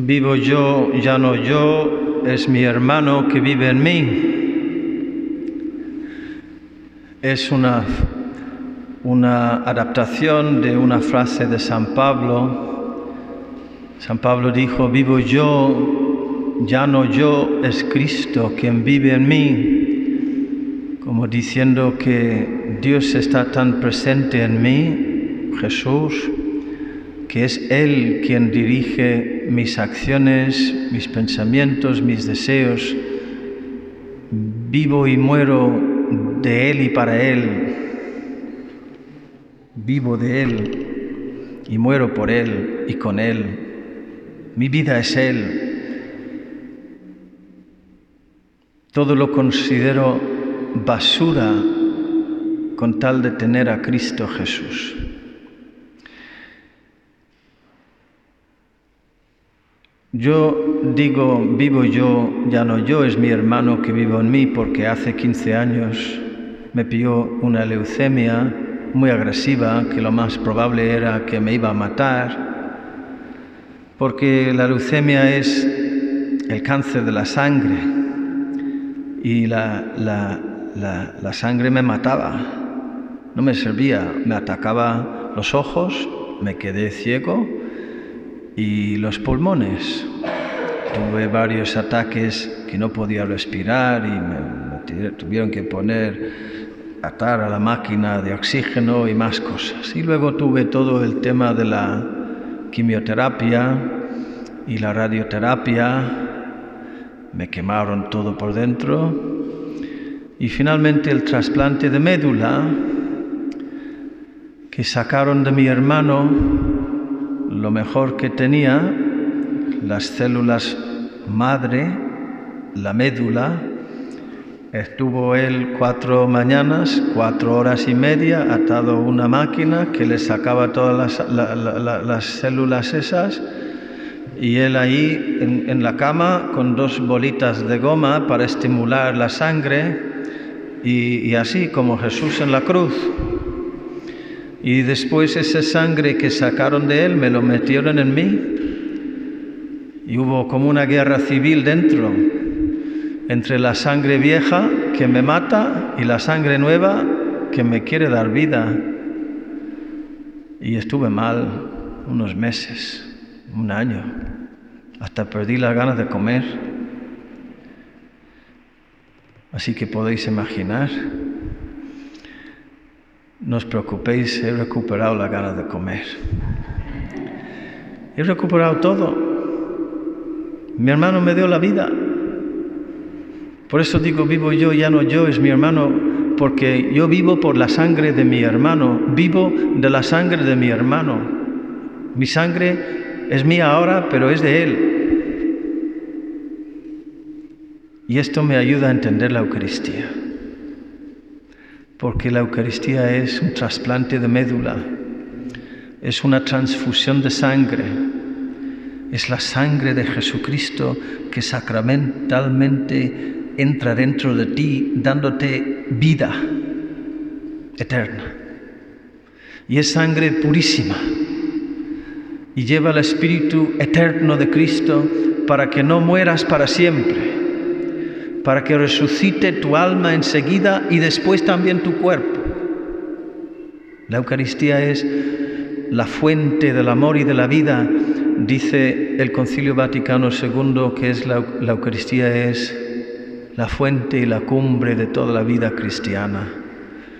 Vivo yo, ya no yo, es mi hermano que vive en mí. Es una, una adaptación de una frase de San Pablo. San Pablo dijo, vivo yo, ya no yo, es Cristo quien vive en mí. Como diciendo que Dios está tan presente en mí, Jesús, que es Él quien dirige mis acciones, mis pensamientos, mis deseos. Vivo y muero de Él y para Él. Vivo de Él y muero por Él y con Él. Mi vida es Él. Todo lo considero basura con tal de tener a Cristo Jesús. Yo digo, vivo yo, ya no yo, es mi hermano que vivo en mí, porque hace 15 años me pilló una leucemia muy agresiva, que lo más probable era que me iba a matar, porque la leucemia es el cáncer de la sangre y la, la, la sangre me mataba, no me servía, me atacaba los ojos, me quedé ciego y los pulmones. Tuve varios ataques que no podía respirar y me, tuvieron que poner, atar a la máquina de oxígeno y más cosas. Y luego tuve todo el tema de la quimioterapia y la radioterapia. Me quemaron todo por dentro. Y finalmente el trasplante de médula que sacaron de mi hermano lo mejor que tenía, las células madre, la médula, estuvo él cuatro mañanas, cuatro horas y media, atado a una máquina que le sacaba todas las, células esas, y él ahí en, en, la cama con dos bolitas de goma para estimular la sangre, y así como Jesús en la cruz. Y después esa sangre que sacaron de él me lo metieron en mí. Y hubo como una guerra civil dentro entre la sangre vieja que me mata y la sangre nueva que me quiere dar vida. Y estuve mal unos meses, un año, hasta perdí las ganas de comer. Así que podéis imaginar no os preocupéis, he recuperado la gana de comer. He recuperado todo. Mi hermano me dio la vida. Por eso digo, vivo yo, ya no yo, es mi hermano, porque yo vivo por la sangre de mi hermano, vivo de la sangre de mi hermano. Mi sangre es mía ahora, pero es de él. Y esto me ayuda a entender la Eucaristía porque la Eucaristía es un trasplante de médula, es una transfusión de sangre, es la sangre de Jesucristo que sacramentalmente entra dentro de ti dándote vida eterna. Y es sangre purísima y lleva el Espíritu eterno de Cristo para que no mueras para siempre para que resucite tu alma enseguida y después también tu cuerpo. La Eucaristía es la fuente del amor y de la vida, dice el Concilio Vaticano II, que es la, la Eucaristía es la fuente y la cumbre de toda la vida cristiana.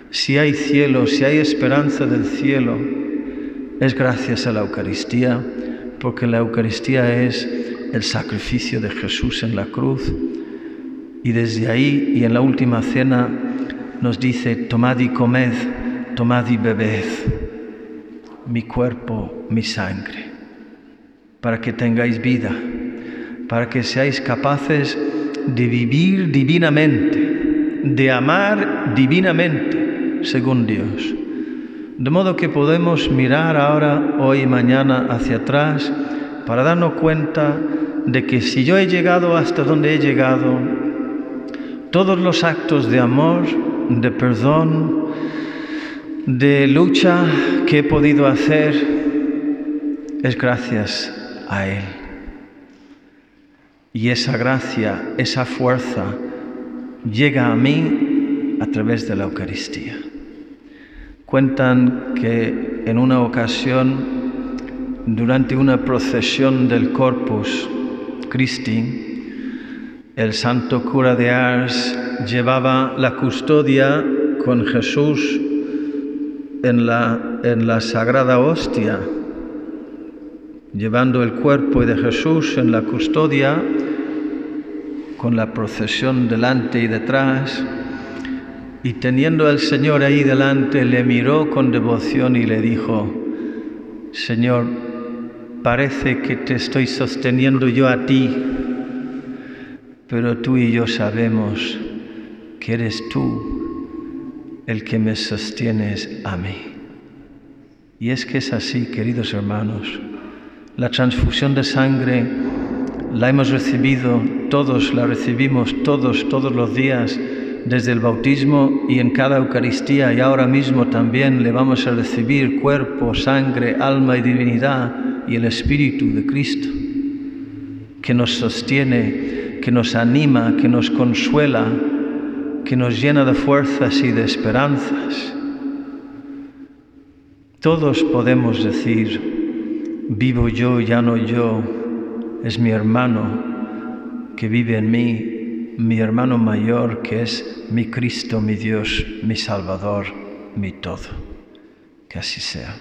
Si hay cielo, si hay esperanza del cielo, es gracias a la Eucaristía, porque la Eucaristía es el sacrificio de Jesús en la cruz y desde ahí y en la última cena nos dice, tomad y comed, tomad y bebed mi cuerpo, mi sangre, para que tengáis vida, para que seáis capaces de vivir divinamente, de amar divinamente, según Dios. De modo que podemos mirar ahora, hoy y mañana hacia atrás, para darnos cuenta de que si yo he llegado hasta donde he llegado, todos los actos de amor, de perdón, de lucha que he podido hacer es gracias a Él. Y esa gracia, esa fuerza, llega a mí a través de la Eucaristía. Cuentan que en una ocasión, durante una procesión del Corpus Christi, el santo cura de Ars llevaba la custodia con Jesús en la, en la sagrada hostia, llevando el cuerpo de Jesús en la custodia con la procesión delante y detrás, y teniendo al Señor ahí delante, le miró con devoción y le dijo, Señor, parece que te estoy sosteniendo yo a ti, pero tú y yo sabemos que eres tú el que me sostienes a mí. Y es que es así, queridos hermanos, la transfusión de sangre la hemos recibido todos, la recibimos todos, todos los días, desde el bautismo y en cada Eucaristía y ahora mismo también le vamos a recibir cuerpo, sangre, alma y divinidad y el Espíritu de Cristo, que nos sostiene, que nos anima, que nos consuela, que nos llena de fuerzas y de esperanzas. Todos podemos decir, vivo yo, ya no yo, es mi hermano que vive en mí, mi hermano mayor que es mi Cristo, mi Dios, mi Salvador, mi todo. Que así sea.